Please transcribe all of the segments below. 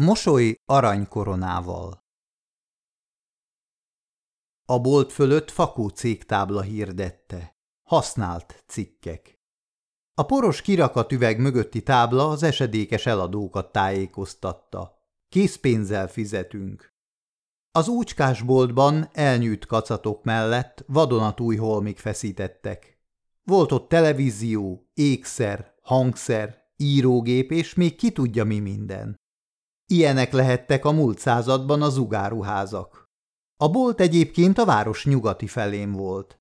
Mosoly aranykoronával A bolt fölött fakó cégtábla hirdette. Használt cikkek. A poros kirakat üveg mögötti tábla az esedékes eladókat tájékoztatta. Készpénzzel fizetünk. Az úcskás boltban elnyűjt kacatok mellett vadonatúj holmik feszítettek. Volt ott televízió, ékszer, hangszer, írógép és még ki tudja mi minden. Ilyenek lehettek a múlt században a zugáruházak. A bolt egyébként a város nyugati felén volt.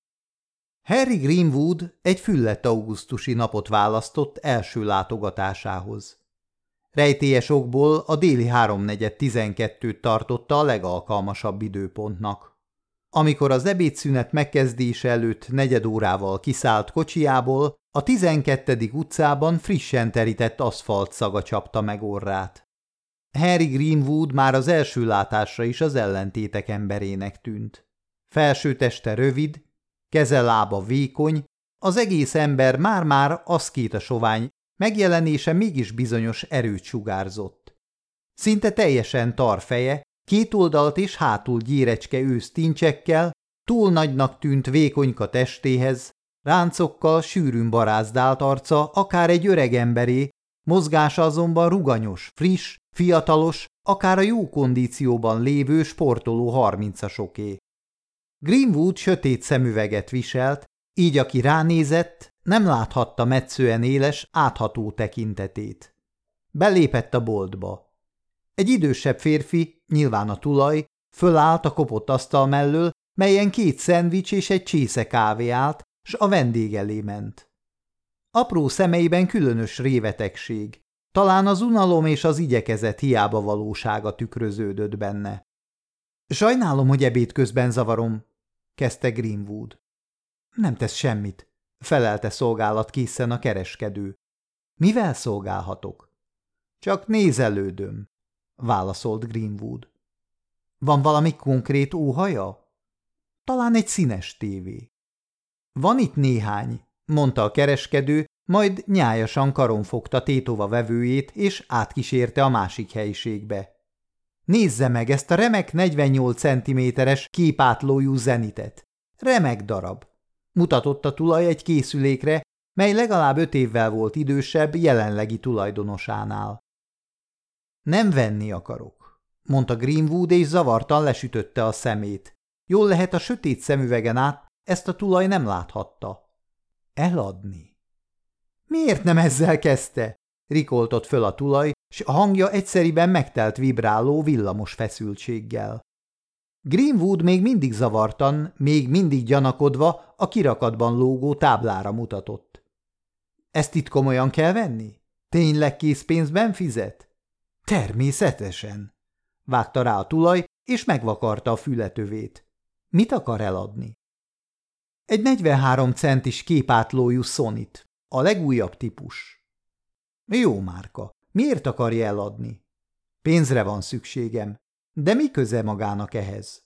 Harry Greenwood egy füllett augusztusi napot választott első látogatásához. Rejtélyes okból a déli háromnegyed tizenkettőt tartotta a legalkalmasabb időpontnak. Amikor az ebédszünet megkezdése előtt negyed órával kiszállt kocsiából, a tizenkettedik utcában frissen terített aszfalt szaga csapta meg orrát. Harry Greenwood már az első látásra is az ellentétek emberének tűnt. Felső teste rövid, keze lába vékony, az egész ember már-már a sovány, megjelenése mégis bizonyos erőt sugárzott. Szinte teljesen tar feje, két oldalt és hátul gyérecske ősz tincsekkel, túl nagynak tűnt vékonyka testéhez, ráncokkal sűrűn barázdált arca akár egy öreg emberé, mozgása azonban ruganyos, friss, Fiatalos, akár a jó kondícióban lévő sportoló harmincasoké. Greenwood sötét szemüveget viselt, így aki ránézett, nem láthatta metszően éles, átható tekintetét. Belépett a boltba. Egy idősebb férfi, nyilván a tulaj, fölállt a kopott asztal mellől, melyen két szendvics és egy csésze kávé állt, s a vendég elé ment. Apró szemeiben különös révetegség. Talán az unalom és az igyekezet hiába valósága tükröződött benne. Sajnálom, hogy ebéd közben zavarom, kezdte Greenwood. Nem tesz semmit, felelte szolgálat készen a kereskedő. Mivel szolgálhatok? Csak nézelődöm, válaszolt Greenwood. Van valami konkrét óhaja? Talán egy színes tévé. Van itt néhány, mondta a kereskedő, majd nyájasan karon fogta tétova vevőjét, és átkísérte a másik helyiségbe. Nézze meg ezt a remek 48 cm-es képátlójú zenitet. Remek darab. Mutatott a tulaj egy készülékre, mely legalább öt évvel volt idősebb jelenlegi tulajdonosánál. Nem venni akarok, mondta Greenwood, és zavartan lesütötte a szemét. Jól lehet a sötét szemüvegen át, ezt a tulaj nem láthatta. Eladni. Miért nem ezzel kezdte? Rikoltott föl a tulaj, s a hangja egyszeriben megtelt vibráló villamos feszültséggel. Greenwood még mindig zavartan, még mindig gyanakodva a kirakatban lógó táblára mutatott. Ezt itt komolyan kell venni? Tényleg készpénzben fizet? Természetesen. Vágta rá a tulaj, és megvakarta a fületövét. Mit akar eladni? Egy 43 centis képátlójú szonit, a legújabb típus. Jó márka. Miért akarja eladni? Pénzre van szükségem. De mi köze magának ehhez?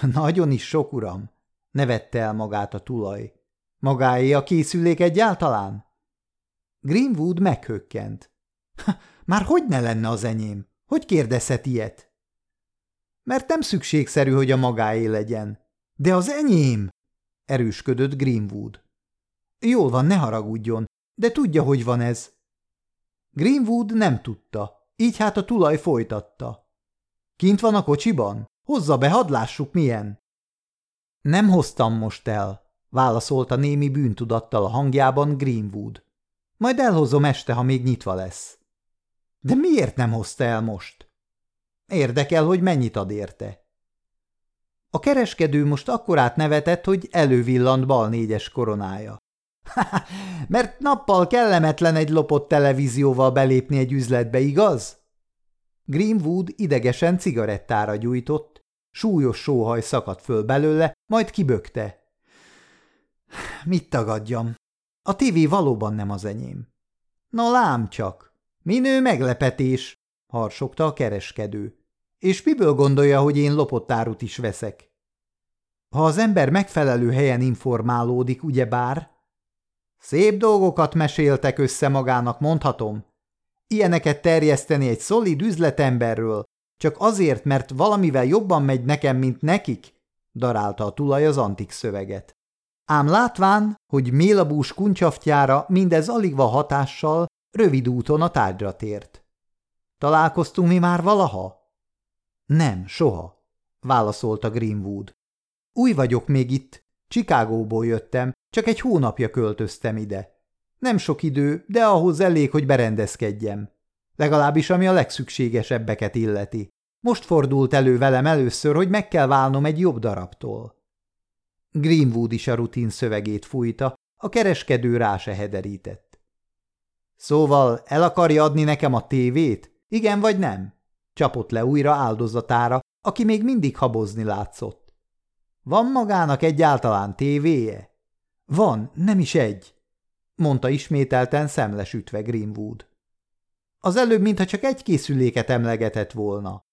Nagyon is sok, uram, nevette el magát a tulaj. Magáé a készülék egyáltalán? Greenwood meghökkent. Már hogy ne lenne az enyém? Hogy kérdezhet ilyet? Mert nem szükségszerű, hogy a magáé legyen. De az enyém! Erősködött Greenwood. Jól van, ne haragudjon, de tudja, hogy van ez. Greenwood nem tudta, így hát a tulaj folytatta. Kint van a kocsiban? Hozza be, hadd lássuk milyen. Nem hoztam most el, válaszolta némi bűntudattal a hangjában Greenwood. Majd elhozom este, ha még nyitva lesz. De miért nem hozta el most? Érdekel, hogy mennyit ad érte. A kereskedő most akkorát nevetett, hogy elővillant bal négyes koronája. Mert nappal kellemetlen egy lopott televízióval belépni egy üzletbe, igaz? Greenwood idegesen cigarettára gyújtott, súlyos sóhaj szakadt föl belőle, majd kibökte. Mit tagadjam? A tévé valóban nem az enyém. Na lám csak! Minő meglepetés! harsogta a kereskedő. És miből gondolja, hogy én lopott árut is veszek? Ha az ember megfelelő helyen informálódik, ugyebár, Szép dolgokat meséltek össze magának, mondhatom. Ilyeneket terjeszteni egy szolid üzletemberről, csak azért, mert valamivel jobban megy nekem, mint nekik, darálta a tulaj az antik szöveget. Ám látván, hogy mélabús kuncsaftjára mindez alig van hatással, rövid úton a tárgyra tért. Találkoztunk mi már valaha? Nem, soha, válaszolta Greenwood. Új vagyok még itt, Csikágóból jöttem, csak egy hónapja költöztem ide. Nem sok idő, de ahhoz elég, hogy berendezkedjem. Legalábbis ami a legszükségesebbeket illeti. Most fordult elő velem először, hogy meg kell válnom egy jobb darabtól. Greenwood is a rutin szövegét fújta, a kereskedő rá se hederített. Szóval el akarja adni nekem a tévét? Igen vagy nem? Csapott le újra áldozatára, aki még mindig habozni látszott. Van magának egyáltalán tévéje? Van, nem is egy, mondta ismételten szemlesütve Greenwood. Az előbb, mintha csak egy készüléket emlegetett volna.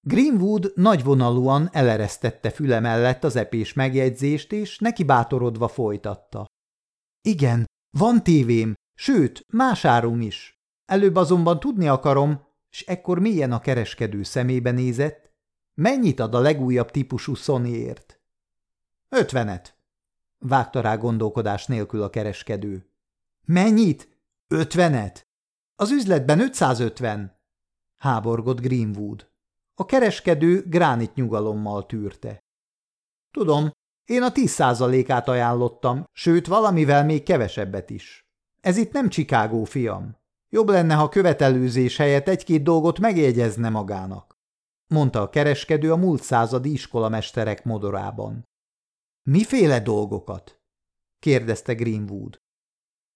Greenwood nagyvonalúan eleresztette füle mellett az epés megjegyzést, és neki bátorodva folytatta. Igen, van tévém, sőt, más árum is. Előbb azonban tudni akarom, és ekkor mélyen a kereskedő szemébe nézett, mennyit ad a legújabb típusú Sonyért? Ötvenet, vágta rá gondolkodás nélkül a kereskedő. Mennyit? Ötvenet? Az üzletben 550, háborgott Greenwood. A kereskedő gránit nyugalommal tűrte. Tudom, én a tíz százalékát ajánlottam, sőt valamivel még kevesebbet is. Ez itt nem Chicago, fiam. Jobb lenne, ha követelőzés helyett egy-két dolgot megjegyezne magának, mondta a kereskedő a múlt századi iskolamesterek modorában. Miféle dolgokat? kérdezte Greenwood.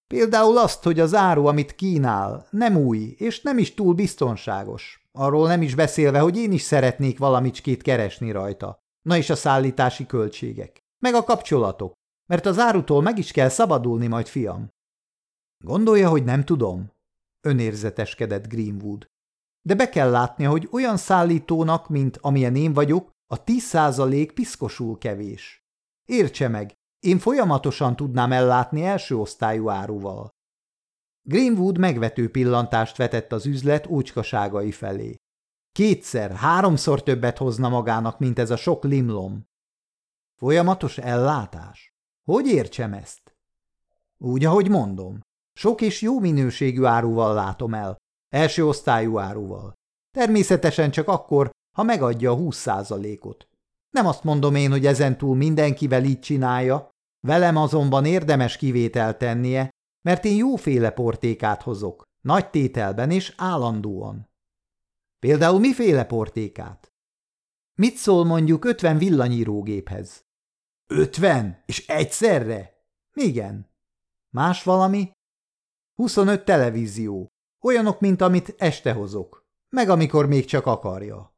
Például azt, hogy az áru, amit kínál, nem új, és nem is túl biztonságos. Arról nem is beszélve, hogy én is szeretnék valamicskét keresni rajta. Na és a szállítási költségek. Meg a kapcsolatok. Mert az árutól meg is kell szabadulni majd, fiam. Gondolja, hogy nem tudom? Önérzeteskedett Greenwood. De be kell látnia, hogy olyan szállítónak, mint amilyen én vagyok, a tíz százalék piszkosul kevés. Értse meg, én folyamatosan tudnám ellátni első osztályú áruval. Greenwood megvető pillantást vetett az üzlet úcskaságai felé. Kétszer, háromszor többet hozna magának, mint ez a sok limlom. Folyamatos ellátás? Hogy értsem ezt? Úgy, ahogy mondom. Sok és jó minőségű áruval látom el, első osztályú áruval. Természetesen csak akkor, ha megadja a húsz százalékot. Nem azt mondom én, hogy ezentúl mindenkivel így csinálja, velem azonban érdemes kivételt tennie, mert én jóféle portékát hozok, nagy tételben és állandóan. Például miféle portékát? Mit szól mondjuk ötven villanyírógéphez? Ötven? És egyszerre? Igen. Más valami? Huszonöt televízió. Olyanok, mint amit este hozok. Meg amikor még csak akarja.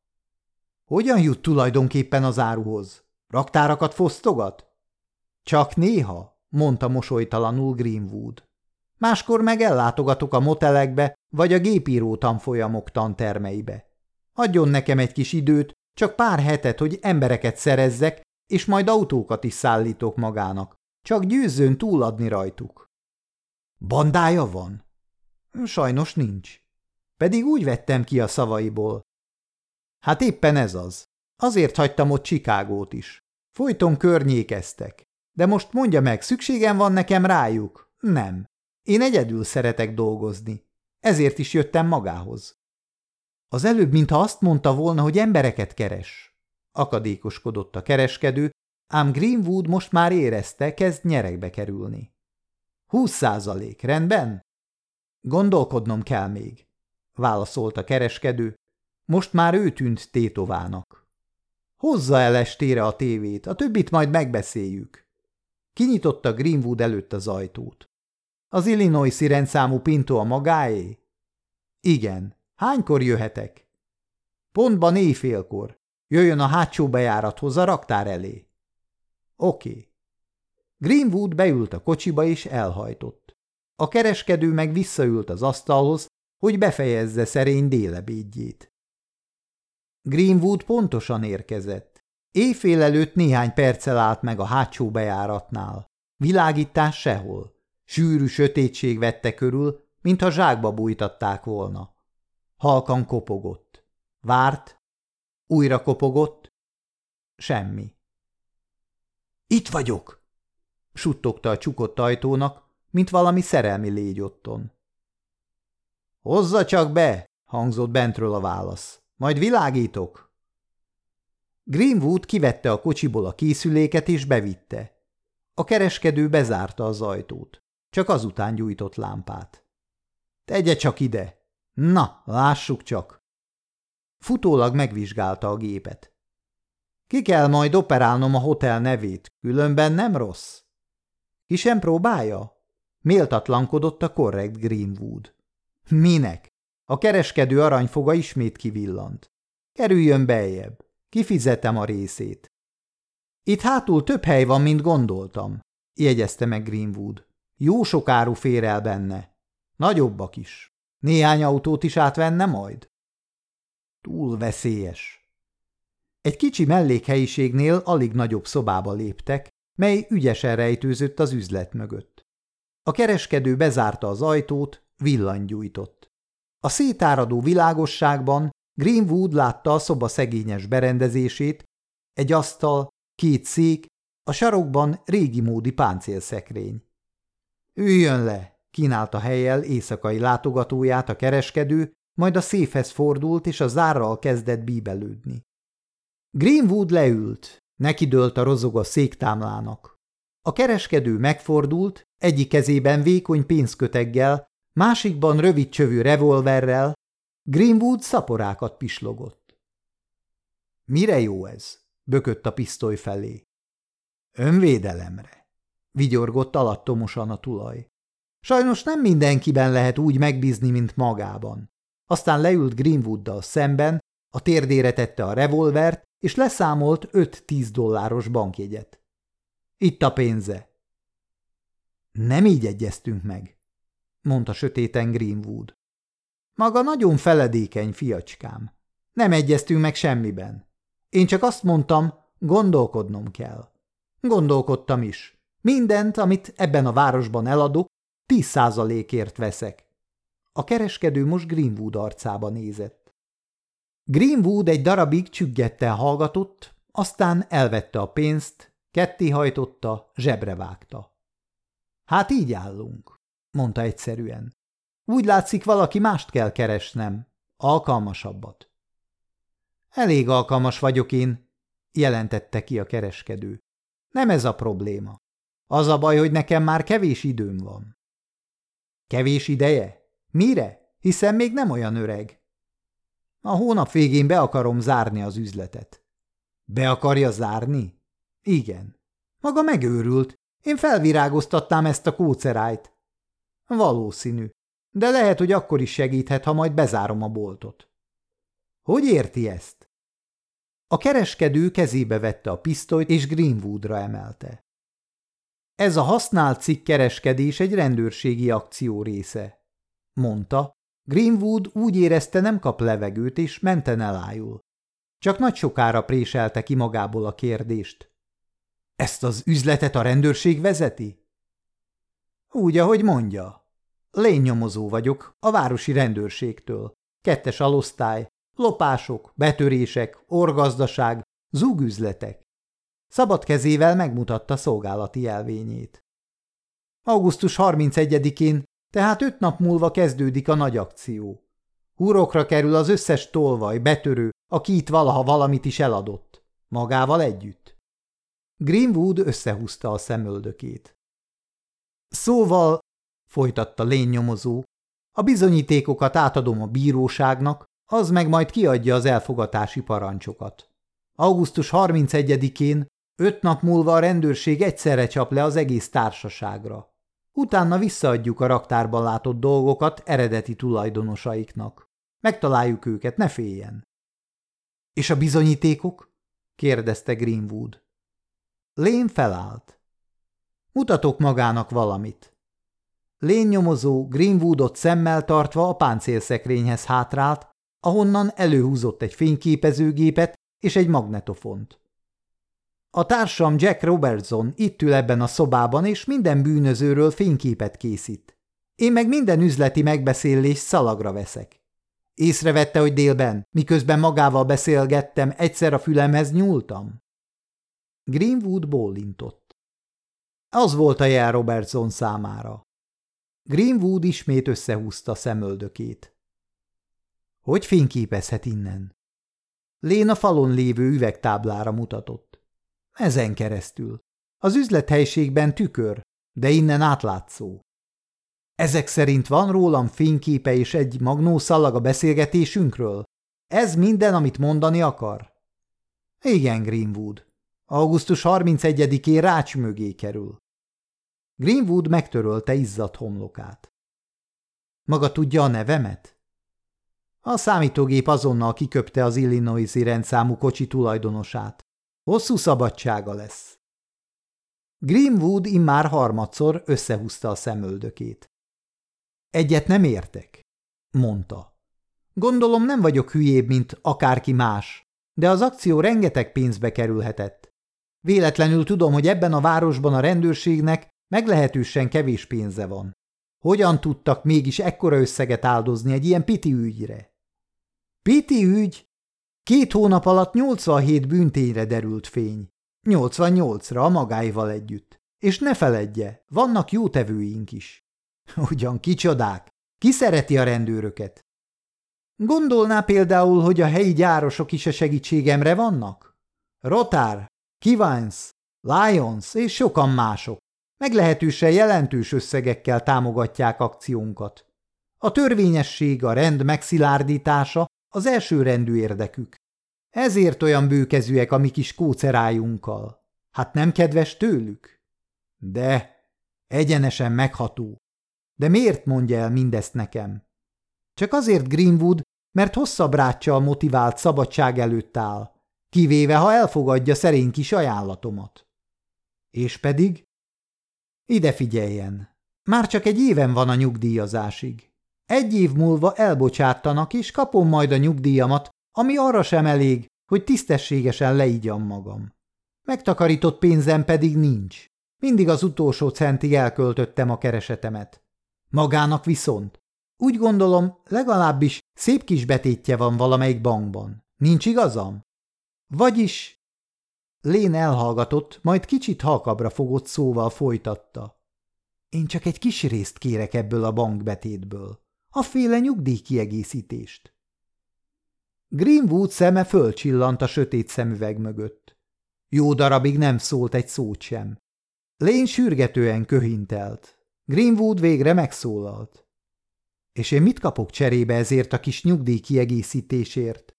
Hogyan jut tulajdonképpen az áruhoz? Raktárakat fosztogat? Csak néha, mondta mosolytalanul Greenwood. Máskor meg ellátogatok a motelekbe, vagy a gépíró tanfolyamok tantermeibe. Adjon nekem egy kis időt, csak pár hetet, hogy embereket szerezzek, és majd autókat is szállítok magának. Csak győzzön túladni rajtuk. Bandája van? Sajnos nincs. Pedig úgy vettem ki a szavaiból. Hát éppen ez az. Azért hagytam ott Csikágót is. Folyton környékeztek. De most mondja meg, szükségem van nekem rájuk? Nem. Én egyedül szeretek dolgozni. Ezért is jöttem magához. Az előbb, mintha azt mondta volna, hogy embereket keres. Akadékoskodott a kereskedő, ám Greenwood most már érezte, kezd nyerekbe kerülni. Húsz százalék, rendben? Gondolkodnom kell még, válaszolt a kereskedő. Most már ő tűnt tétovának. Hozza el estére a tévét, a többit majd megbeszéljük. Kinyitotta Greenwood előtt az ajtót. Az Illinois-i rendszámú Pinto a magáé? Igen. Hánykor jöhetek? Pontban éjfélkor. Jöjjön a hátsó bejárathoz a raktár elé. Oké. Greenwood beült a kocsiba és elhajtott. A kereskedő meg visszaült az asztalhoz, hogy befejezze szerény délebédjét. Greenwood pontosan érkezett. Éjfél előtt néhány perccel állt meg a hátsó bejáratnál. Világítás sehol. Sűrű sötétség vette körül, mintha zsákba bújtatták volna. Halkan kopogott. Várt, újra kopogott, semmi. Itt vagyok! suttogta a csukott ajtónak, mint valami szerelmi légy otton. Hozza csak be, hangzott bentről a válasz. Majd világítok. Greenwood kivette a kocsiból a készüléket és bevitte. A kereskedő bezárta az ajtót. Csak azután gyújtott lámpát. Tegye csak ide! Na, lássuk csak! Futólag megvizsgálta a gépet. Ki kell majd operálnom a hotel nevét, különben nem rossz. Ki sem próbálja? Méltatlankodott a korrekt Greenwood. Minek? A kereskedő aranyfoga ismét kivillant. Kerüljön beljebb. Kifizetem a részét. Itt hátul több hely van, mint gondoltam, jegyezte meg Greenwood. Jó sok áru fér el benne. Nagyobbak is. Néhány autót is átvenne majd? Túl veszélyes. Egy kicsi mellékhelyiségnél alig nagyobb szobába léptek, mely ügyesen rejtőzött az üzlet mögött. A kereskedő bezárta az ajtót, villanygyújtott. A szétáradó világosságban Greenwood látta a szoba szegényes berendezését, egy asztal, két szék, a sarokban régi módi páncélszekrény. Üljön le, kínálta helyel éjszakai látogatóját a kereskedő, majd a széfhez fordult, és a zárral kezdett bíbelődni. Greenwood leült, nekidőlt a rozog a széktámlának. A kereskedő megfordult, egyik kezében vékony pénzköteggel, másikban rövid csövű revolverrel, Greenwood szaporákat pislogott. Mire jó ez? bökött a pisztoly felé. Önvédelemre, vigyorgott alattomosan a tulaj. Sajnos nem mindenkiben lehet úgy megbízni, mint magában. Aztán leült Greenwooddal szemben, a térdére tette a revolvert, és leszámolt 5-10 dolláros bankjegyet. Itt a pénze. Nem így egyeztünk meg, mondta sötéten Greenwood. Maga nagyon feledékeny, fiacskám. Nem egyeztünk meg semmiben. Én csak azt mondtam, gondolkodnom kell. Gondolkodtam is. Mindent, amit ebben a városban eladok, tíz százalékért veszek. A kereskedő most Greenwood arcába nézett. Greenwood egy darabig csüggettel hallgatott, aztán elvette a pénzt, ketté hajtotta, zsebre vágta. Hát így állunk, mondta egyszerűen. Úgy látszik, valaki mást kell keresnem, alkalmasabbat. Elég alkalmas vagyok én, jelentette ki a kereskedő. Nem ez a probléma. Az a baj, hogy nekem már kevés időm van. Kevés ideje? Mire? Hiszen még nem olyan öreg. A hónap végén be akarom zárni az üzletet. Be akarja zárni? Igen. Maga megőrült. Én felvirágoztatnám ezt a kócerájt. Valószínű. De lehet, hogy akkor is segíthet, ha majd bezárom a boltot. Hogy érti ezt? A kereskedő kezébe vette a pisztolyt, és Greenwoodra emelte. Ez a használt cikk kereskedés egy rendőrségi akció része, mondta. Greenwood úgy érezte nem kap levegőt, és menten elájul. Csak nagy sokára préselte ki magából a kérdést. Ezt az üzletet a rendőrség vezeti? Úgy, ahogy mondja. Lényomozó vagyok, a városi rendőrségtől. Kettes alosztály, lopások, betörések, orgazdaság, zúgüzletek. Szabad kezével megmutatta szolgálati jelvényét. Augusztus 31-én, tehát öt nap múlva kezdődik a nagy akció. Hurokra kerül az összes tolvaj, betörő, aki itt valaha valamit is eladott. Magával együtt. Greenwood összehúzta a szemöldökét. Szóval, folytatta lénynyomozó, a bizonyítékokat átadom a bíróságnak, az meg majd kiadja az elfogatási parancsokat. Augusztus 31-én Öt nap múlva a rendőrség egyszerre csap le az egész társaságra. Utána visszaadjuk a raktárban látott dolgokat eredeti tulajdonosaiknak. Megtaláljuk őket, ne féljen. És a bizonyítékok? kérdezte Greenwood. Lén felállt. Mutatok magának valamit. Lén nyomozó Greenwoodot szemmel tartva a páncélszekrényhez hátrált, ahonnan előhúzott egy fényképezőgépet és egy magnetofont. A társam Jack Robertson itt ül ebben a szobában, és minden bűnözőről fényképet készít. Én meg minden üzleti megbeszélés szalagra veszek. Észrevette, hogy délben, miközben magával beszélgettem, egyszer a fülemhez nyúltam? Greenwood bólintott. Az volt a jel Robertson számára. Greenwood ismét összehúzta szemöldökét. Hogy fényképezhet innen? Lén a falon lévő üvegtáblára mutatott. Ezen keresztül. Az üzlethelyiségben tükör, de innen átlátszó. Ezek szerint van rólam fényképe és egy magnószallag a beszélgetésünkről? Ez minden, amit mondani akar? Igen, Greenwood. Augusztus 31-én rács mögé kerül. Greenwood megtörölte izzadt homlokát. Maga tudja a nevemet? A számítógép azonnal kiköpte az Illinoisi rendszámú kocsi tulajdonosát. Hosszú szabadsága lesz. Greenwood immár harmadszor összehúzta a szemöldökét. Egyet nem értek, mondta. Gondolom nem vagyok hülyébb, mint akárki más, de az akció rengeteg pénzbe kerülhetett. Véletlenül tudom, hogy ebben a városban a rendőrségnek meglehetősen kevés pénze van. Hogyan tudtak mégis ekkora összeget áldozni egy ilyen piti ügyre? Piti ügy? Két hónap alatt 87 büntényre derült fény. 88-ra a magáival együtt. És ne feledje, vannak jótevőink is. Ugyan kicsodák? Ki szereti a rendőröket? Gondolná például, hogy a helyi gyárosok is a segítségemre vannak? Rotár, Kivines, Lions és sokan mások. Meglehetősen jelentős összegekkel támogatják akciónkat. A törvényesség, a rend megszilárdítása az első rendű érdekük. Ezért olyan bőkezűek a mi kis kócerájunkkal. Hát nem kedves tőlük? De, egyenesen megható. De miért mondja el mindezt nekem? Csak azért Greenwood, mert hosszabb ráccsal motivált szabadság előtt áll, kivéve ha elfogadja szerény kis ajánlatomat. És pedig? Ide figyeljen, már csak egy éven van a nyugdíjazásig. Egy év múlva elbocsáttanak, és kapom majd a nyugdíjamat, ami arra sem elég, hogy tisztességesen leígyam magam. Megtakarított pénzem pedig nincs. Mindig az utolsó centig elköltöttem a keresetemet. Magának viszont. Úgy gondolom, legalábbis szép kis betétje van valamelyik bankban. Nincs igazam? Vagyis... Lén elhallgatott, majd kicsit halkabra fogott szóval folytatta. Én csak egy kis részt kérek ebből a bankbetétből. A féle nyugdíjkiegészítést. Greenwood szeme fölcsillant a sötét szemüveg mögött. Jó darabig nem szólt egy szót sem. Lén sürgetően köhintelt. Greenwood végre megszólalt. És én mit kapok cserébe ezért a kis nyugdíj kiegészítésért?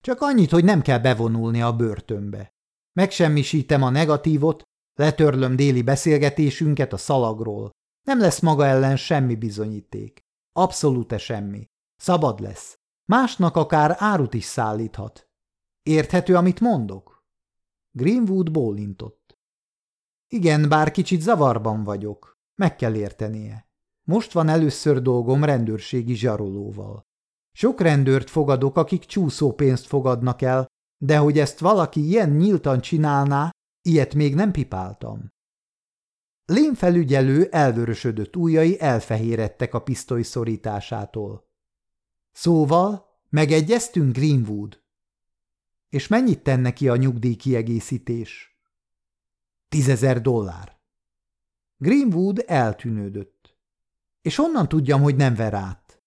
Csak annyit, hogy nem kell bevonulni a börtönbe. Megsemmisítem a negatívot, letörlöm déli beszélgetésünket a szalagról. Nem lesz maga ellen semmi bizonyíték. Abszolút semmi. Szabad lesz. Másnak akár árut is szállíthat. Érthető, amit mondok? Greenwood bólintott. Igen, bár kicsit zavarban vagyok. Meg kell értenie. Most van először dolgom rendőrségi zsarolóval. Sok rendőrt fogadok, akik csúszópénzt fogadnak el, de hogy ezt valaki ilyen nyíltan csinálná, ilyet még nem pipáltam. Lén felügyelő elvörösödött ujjai elfehérettek a pisztoly szorításától. Szóval megegyeztünk, Greenwood? És mennyit tenne ki a nyugdíj kiegészítés? Tízezer dollár. Greenwood eltűnődött. És honnan tudjam, hogy nem ver át?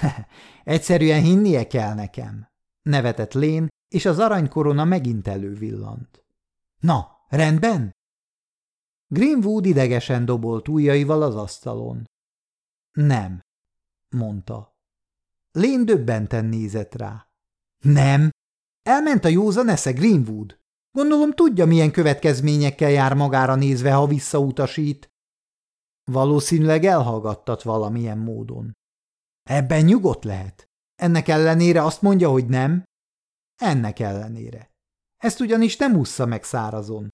Egyszerűen hinnie kell nekem, nevetett Lén, és az aranykorona megint elővillant. Na, rendben? Greenwood idegesen dobolt ujjaival az asztalon. Nem, mondta. Lén döbbenten nézett rá. Nem. Elment a józan esze Greenwood. Gondolom tudja, milyen következményekkel jár magára nézve, ha visszautasít. Valószínűleg elhallgattat valamilyen módon. Ebben nyugodt lehet. Ennek ellenére azt mondja, hogy nem? Ennek ellenére. Ezt ugyanis nem ússza meg szárazon.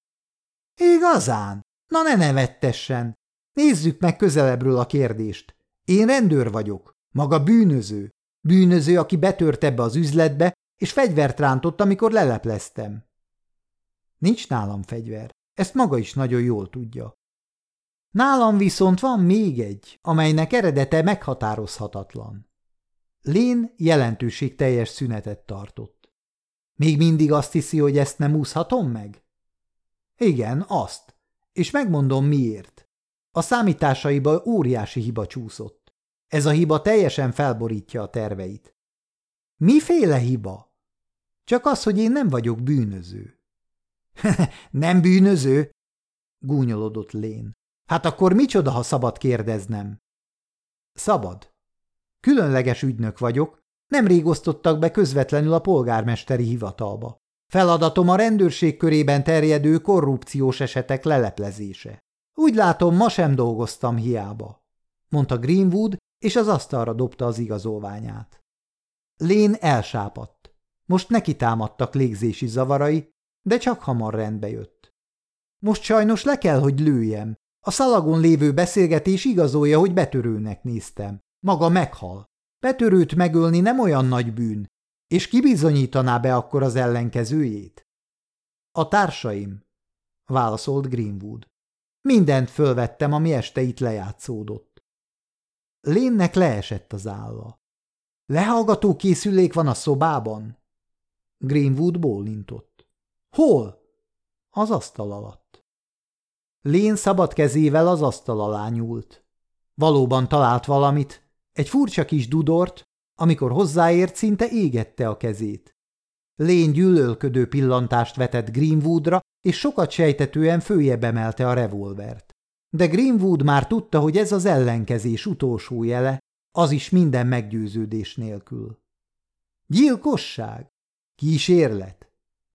Igazán? Na ne nevettessen! Nézzük meg közelebbről a kérdést. Én rendőr vagyok, maga bűnöző. Bűnöző, aki betört ebbe az üzletbe, és fegyvert rántott, amikor lelepleztem. Nincs nálam fegyver. Ezt maga is nagyon jól tudja. Nálam viszont van még egy, amelynek eredete meghatározhatatlan. Lén teljes szünetet tartott. Még mindig azt hiszi, hogy ezt nem úszhatom meg? Igen, azt. És megmondom miért. A számításaiba óriási hiba csúszott. Ez a hiba teljesen felborítja a terveit. Miféle hiba? Csak az, hogy én nem vagyok bűnöző. nem bűnöző? Gúnyolodott Lén. Hát akkor micsoda, ha szabad kérdeznem? Szabad. Különleges ügynök vagyok, nemrég osztottak be közvetlenül a polgármesteri hivatalba. Feladatom a rendőrség körében terjedő korrupciós esetek leleplezése. Úgy látom, ma sem dolgoztam hiába, mondta Greenwood, és az asztalra dobta az igazolványát. Lén elsápadt. Most neki támadtak légzési zavarai, de csak hamar rendbe jött. Most sajnos le kell, hogy lőjem. A szalagon lévő beszélgetés igazolja, hogy betörőnek néztem. Maga meghal. Betörőt megölni nem olyan nagy bűn, és ki bizonyítaná be akkor az ellenkezőjét? A társaim, válaszolt Greenwood. Mindent fölvettem, ami este itt lejátszódott. Lénnek leesett az álla. Lehallgató készülék van a szobában? Greenwood bólintott. Hol? Az asztal alatt. Lén szabad kezével az asztal alá nyúlt. Valóban talált valamit, egy furcsa kis dudort, amikor hozzáért, szinte égette a kezét. Lény gyűlölködő pillantást vetett Greenwoodra, és sokat sejtetően följebb emelte a revolvert. De Greenwood már tudta, hogy ez az ellenkezés utolsó jele, az is minden meggyőződés nélkül. Gyilkosság? Kísérlet?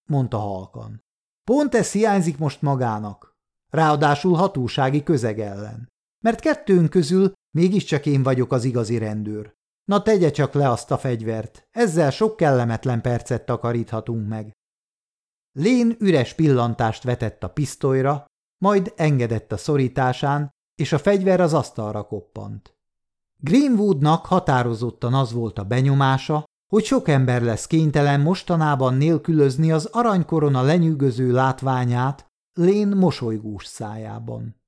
mondta halkan. Pont ez hiányzik most magának. Ráadásul hatósági közeg ellen. Mert kettőnk közül mégiscsak én vagyok az igazi rendőr. Na tegye csak le azt a fegyvert, ezzel sok kellemetlen percet takaríthatunk meg. Lén üres pillantást vetett a pisztolyra, majd engedett a szorításán, és a fegyver az asztalra koppant. Greenwoodnak határozottan az volt a benyomása, hogy sok ember lesz kénytelen mostanában nélkülözni az aranykorona lenyűgöző látványát Lén mosolygós szájában.